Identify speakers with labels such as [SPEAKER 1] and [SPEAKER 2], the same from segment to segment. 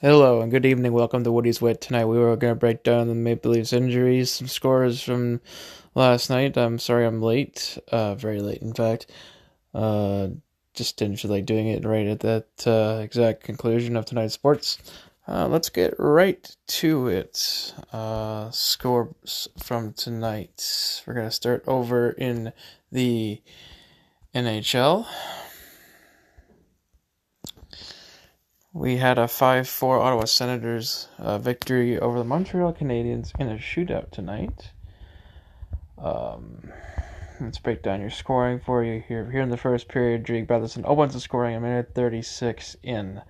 [SPEAKER 1] Hello and good evening. Welcome to Woody's Wit. Tonight we were going to break down the Maple Leafs injuries, some scores from last night. I'm sorry I'm late, uh, very late in fact. Uh, just didn't feel like doing it right at that uh, exact conclusion of tonight's sports. Uh, let's get right to it. Uh, scores from tonight. We're going to start over in the NHL. We had a 5 4 Ottawa Senators uh, victory over the Montreal Canadiens in a shootout tonight. Um, let's break down your scoring for you here. Here in the first period, Drake Batherson opens the scoring a minute 36 in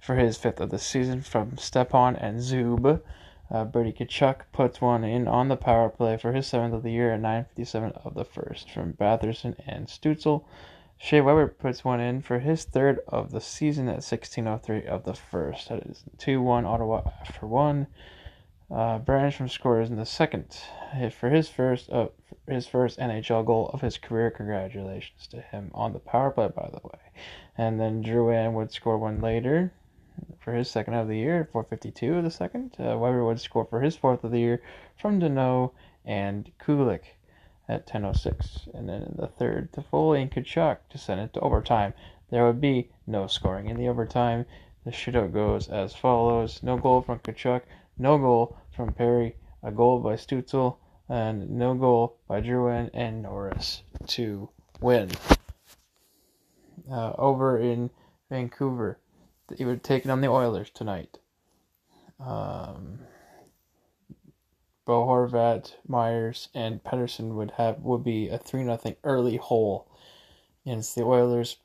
[SPEAKER 1] for his fifth of the season from Stepan and Zub. Uh, Brady Tkachuk puts one in on the power play for his seventh of the year at 9.57 of the first from Batherson and Stützle. Shea Weber puts one in for his third of the season at 16:03 of the first. That is 2-1 Ottawa after one. Uh, from scores in the second for his first uh, his first NHL goal of his career. Congratulations to him on the power play, by the way. And then Drouin would score one later for his second of the year at 4:52 of the second. Uh, Weber would score for his fourth of the year from Danault and Kulak at 10.06. And then in the third, Toffoli and Tkachuk to send it to overtime. There would be no scoring in the overtime. The shootout goes as follows. No goal from Tkachuk, no goal from Perry, a goal by Stützle, and no goal by Drouin and Norris to win. Uh, over in Vancouver, they were taking on the Oilers tonight. Um, Bo Horvat, Myers, and Pedersen would have would be a three nothing early hole against the Oilers.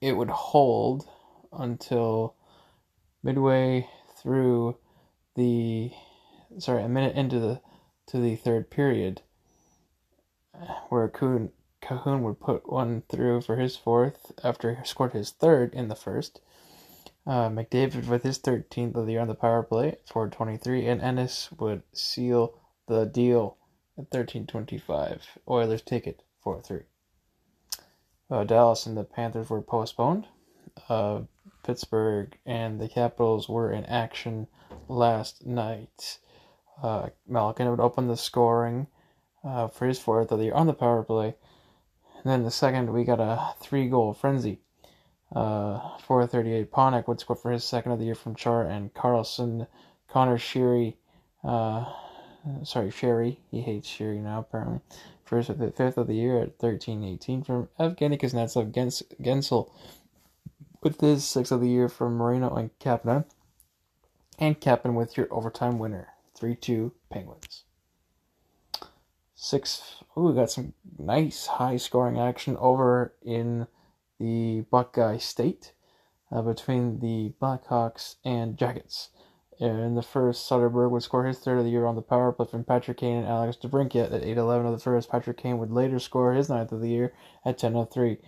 [SPEAKER 1] It would hold until midway through the sorry a minute into the to the third period, where Kahun, Kahun would put one through for his fourth after he scored his third in the first. Uh, McDavid with his 13th of the year on the power play for 23, and Ennis would seal the deal at 13:25. Oilers take it 4-3. Uh, Dallas and the Panthers were postponed. Uh, Pittsburgh and the Capitals were in action last night. Uh, Malkin would open the scoring uh, for his fourth of the year on the power play. And then the second, we got a three goal frenzy. Uh, 438 Panik would score for his second of the year from Char and Carlson. Connor Sheary, uh, sorry, Sherry, he hates Sherry now apparently. First of the fifth of the year at 13-18 from Evgeny Kuznetsov Gens- Guentzel with his sixth of the year from Marino and Kapanen. And Kapanen with your overtime winner, 3-2 Penguins. Six, ooh, we got some nice high scoring action over in the Buckeye State uh, between the Blackhawks and Jackets. In the first, Soderberg would score his third of the year on the power play from Patrick Kane and Alex DeBrincat at 8-11 of the first. Patrick Kane would later score his ninth of the year at 10-03.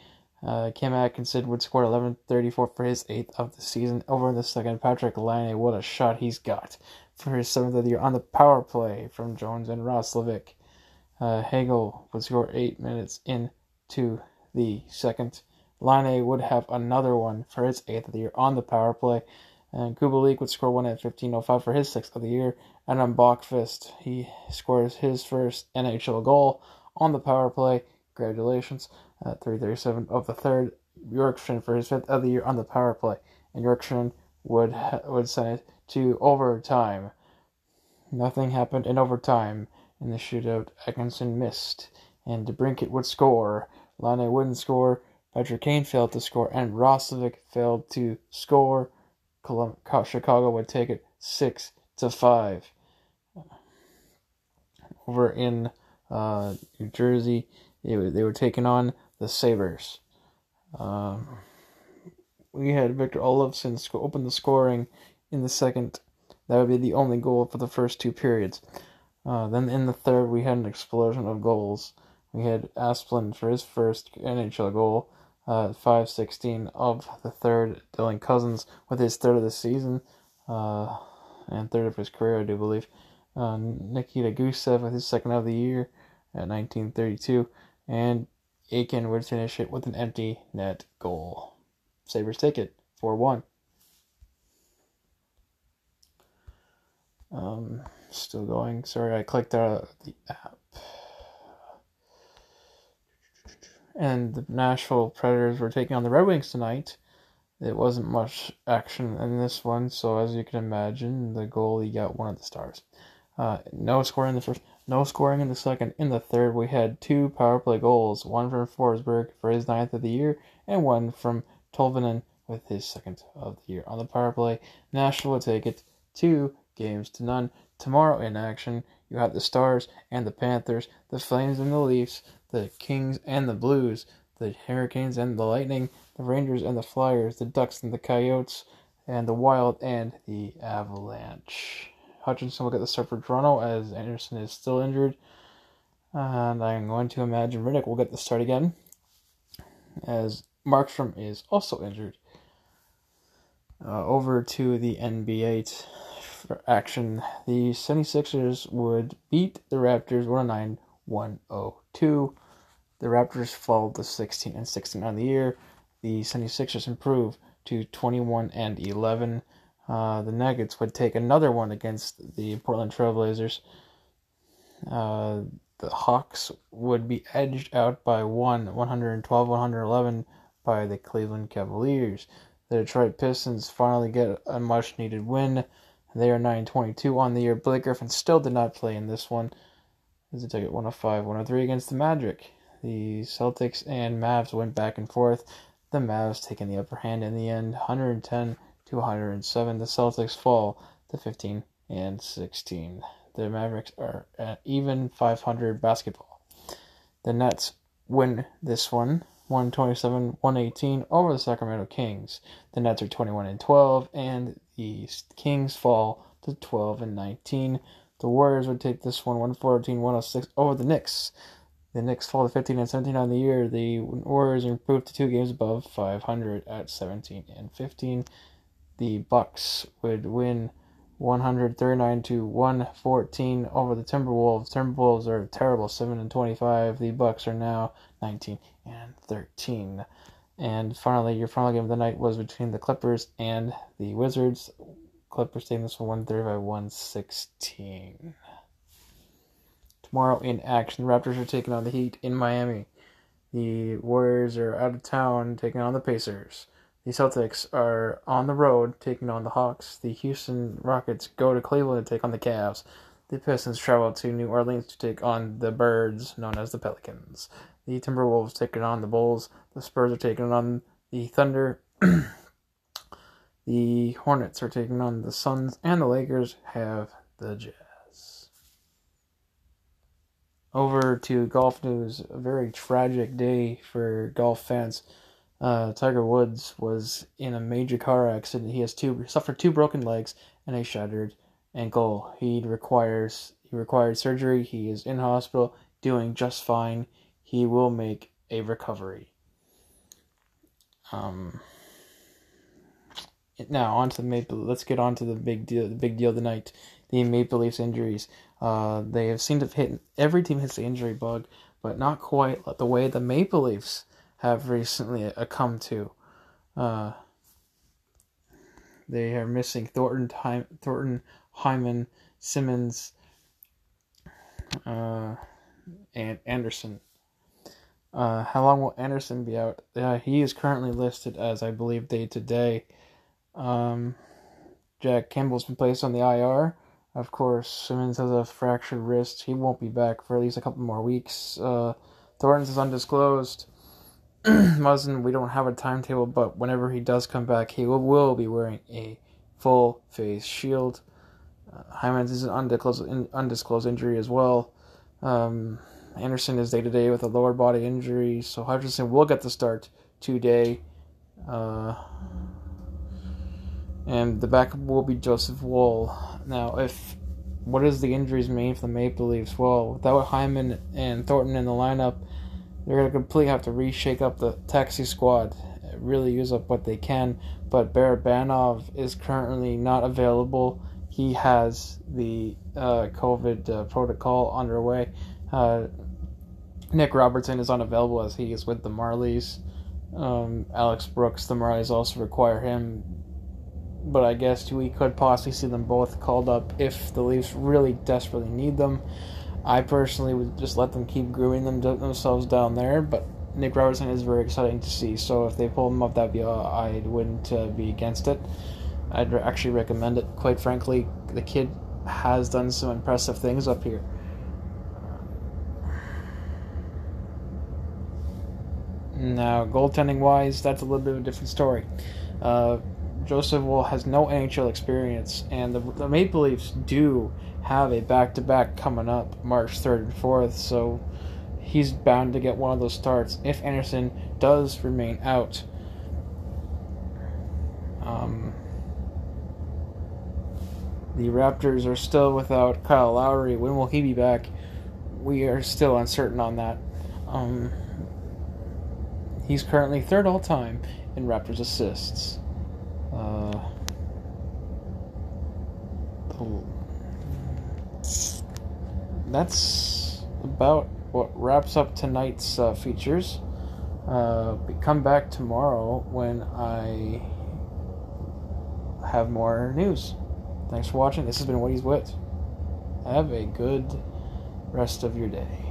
[SPEAKER 1] Uh, Cam Atkinson would score 11-34 for his eighth of the season. Over in the second, Patrick Laine, what a shot he's got for his seventh of the year on the power play from Jones and Roslovic. Uh, Hagel would score eight minutes into the second. Laine would have another one for his eighth of the year on the power play. And Kubalik would score one at 15.05 for his sixth of the year. And on Boqvist, he scores his first NHL goal on the power play. Congratulations. Uh, at 337 of the third. Bjorkstrand for his fifth of the year on the power play. And Bjorkstrand would, would send it to overtime. Nothing happened in overtime. In the shootout, Atkinson missed. And DeBrincat would score. Laine wouldn't score. Patrick Kane failed to score, and Roslovic failed to score. Chicago would take it six to five. Over in uh, New Jersey, they were, they were taking on the Sabres. Um, we had Victor Olofsson sc- open the scoring in the second. That would be the only goal for the first two periods. Uh, then in the third, we had an explosion of goals. We had Asplund for his first NHL goal uh, 516 of the third. Dylan Cozens with his third of the season uh, and third of his career, I do believe. Uh, Nikita Gusev with his second of the year at 1932. And Eichel would finish it with an empty net goal. Sabres take it 4 1. Um, still going. Sorry, I clicked out the app. And the Nashville Predators were taking on the Red Wings tonight. It wasn't much action in this one, so as you can imagine, the goalie got one of the stars. Uh, no scoring in the first, no scoring in the second. In the third, we had two power play goals, one from Forsberg for his ninth of the year, and one from Tolvanen with his second of the year on the power play. Nashville will take it two games to none. Tomorrow in action, you have the Stars and the Panthers, the Flames and the Leafs, the Kings and the Blues, the Hurricanes and the Lightning, the Rangers and the Flyers, the Ducks and the Coyotes, and the Wild and the Avalanche. Hutchinson will get the start for Toronto as Anderson is still injured. And I'm going to imagine Rittich will get the start again as Markstrom is also injured. Uh, over to the NBA for action. The 76ers would beat the Raptors 109 102. The Raptors fall to 16 and 16 on the year. The 76ers improve to 21 and 11. Uh, the Nuggets would take another one against the Portland Trailblazers. Uh, the Hawks would be edged out by one, 112 111 by the Cleveland Cavaliers. The Detroit Pistons finally get a much needed win. They are 922 on the year. Blake Griffin still did not play in this one. As they took it 105 103 against the Magic. The Celtics and Mavs went back and forth. The Mavs taking the upper hand in the end, 110 to 107. The Celtics fall to 15 and 16. The Mavericks are at even 500 basketball. The Nets win this one 127 118 over the Sacramento Kings. The Nets are 21 and 12, and the Kings fall to 12 and 19. The Warriors would take this one 114 106 over the Knicks. The Knicks fall to 15 and 17 on the year. The Warriors improved to two games above 500 at 17 and 15. The Bucks would win 139 to 114 over the Timberwolves. Timberwolves are terrible, 7 and 25. The Bucks are now 19 and 13. And finally, your final game of the night was between the Clippers and the Wizards. Clippers taking this one 130 by 116. Tomorrow in action, the Raptors are taking on the Heat in Miami. The Warriors are out of town taking on the Pacers. The Celtics are on the road taking on the Hawks. The Houston Rockets go to Cleveland to take on the Cavs. The Pistons travel to New Orleans to take on the Birds, known as the Pelicans. The Timberwolves taking on the Bulls. The Spurs are taking on the Thunder. the Hornets are taking on the Suns, and the Lakers have the Jazz. Over to golf news. A very tragic day for golf fans. Uh, Tiger Woods was in a major car accident. He has two suffered two broken legs and a shattered ankle. He requires he required surgery. He is in hospital, doing just fine. He will make a recovery. Um. Now on to the Maple. Let's get on to the big deal. The big deal night. The Maple Leafs injuries. Uh, they have seemed to hit every team hits the injury bug, but not quite the way the Maple Leafs have recently uh, come to. Uh, they are missing Thornton, Time, Thornton, Hyman, Simmons, uh, and Anderson. Uh, how long will Anderson be out? He is currently listed as, I believe, day to day. Um, Jack Campbell's been placed on the IR. Of course, Simmons has a fractured wrist. He won't be back for at least a couple more weeks. Uh, Thornton's is undisclosed. Muzzin, we don't have a timetable, but whenever he does come back, he will, will be wearing a full face shield. Hyman's is an undisclosed, undisclosed injury as well. Um, Anderson is day to day with a lower body injury, so Hutchinson will get the start today. Uh, and the backup will be Joseph Woll. Now, if what does the injuries mean for the Maple Leafs? Well, without Hyman and Thornton in the lineup, they're going to completely have to reshake up the taxi squad, really use up what they can. But Barabanov is currently not available. He has the uh, COVID uh, protocol underway. Uh, Nick Robertson is unavailable as he is with the Marlies. Um, Alex Brooks, the Marlies also require him, but I guess we could possibly see them both called up if the Leafs really desperately need them. I personally would just let them keep grooming them themselves down there, but Nick Robertson is very exciting to see. So if they pull him up, that be uh, I wouldn't uh, be against it. I'd actually recommend it. Quite frankly, the kid has done some impressive things up here. Now, goaltending wise, that's a little bit of a different story. Uh, Joseph Woll has no NHL experience, and the, the Maple Leafs do have a back to back coming up March 3rd and 4th, so he's bound to get one of those starts if Anderson does remain out. Um, the Raptors are still without Kyle Lowry. When will he be back? We are still uncertain on that. Um, he's currently third all time in Raptors assists. Uh, that's about what wraps up tonight's uh, features. Uh, come back tomorrow when I have more news. Thanks for watching. This has been Woody's Wit. Have a good rest of your day.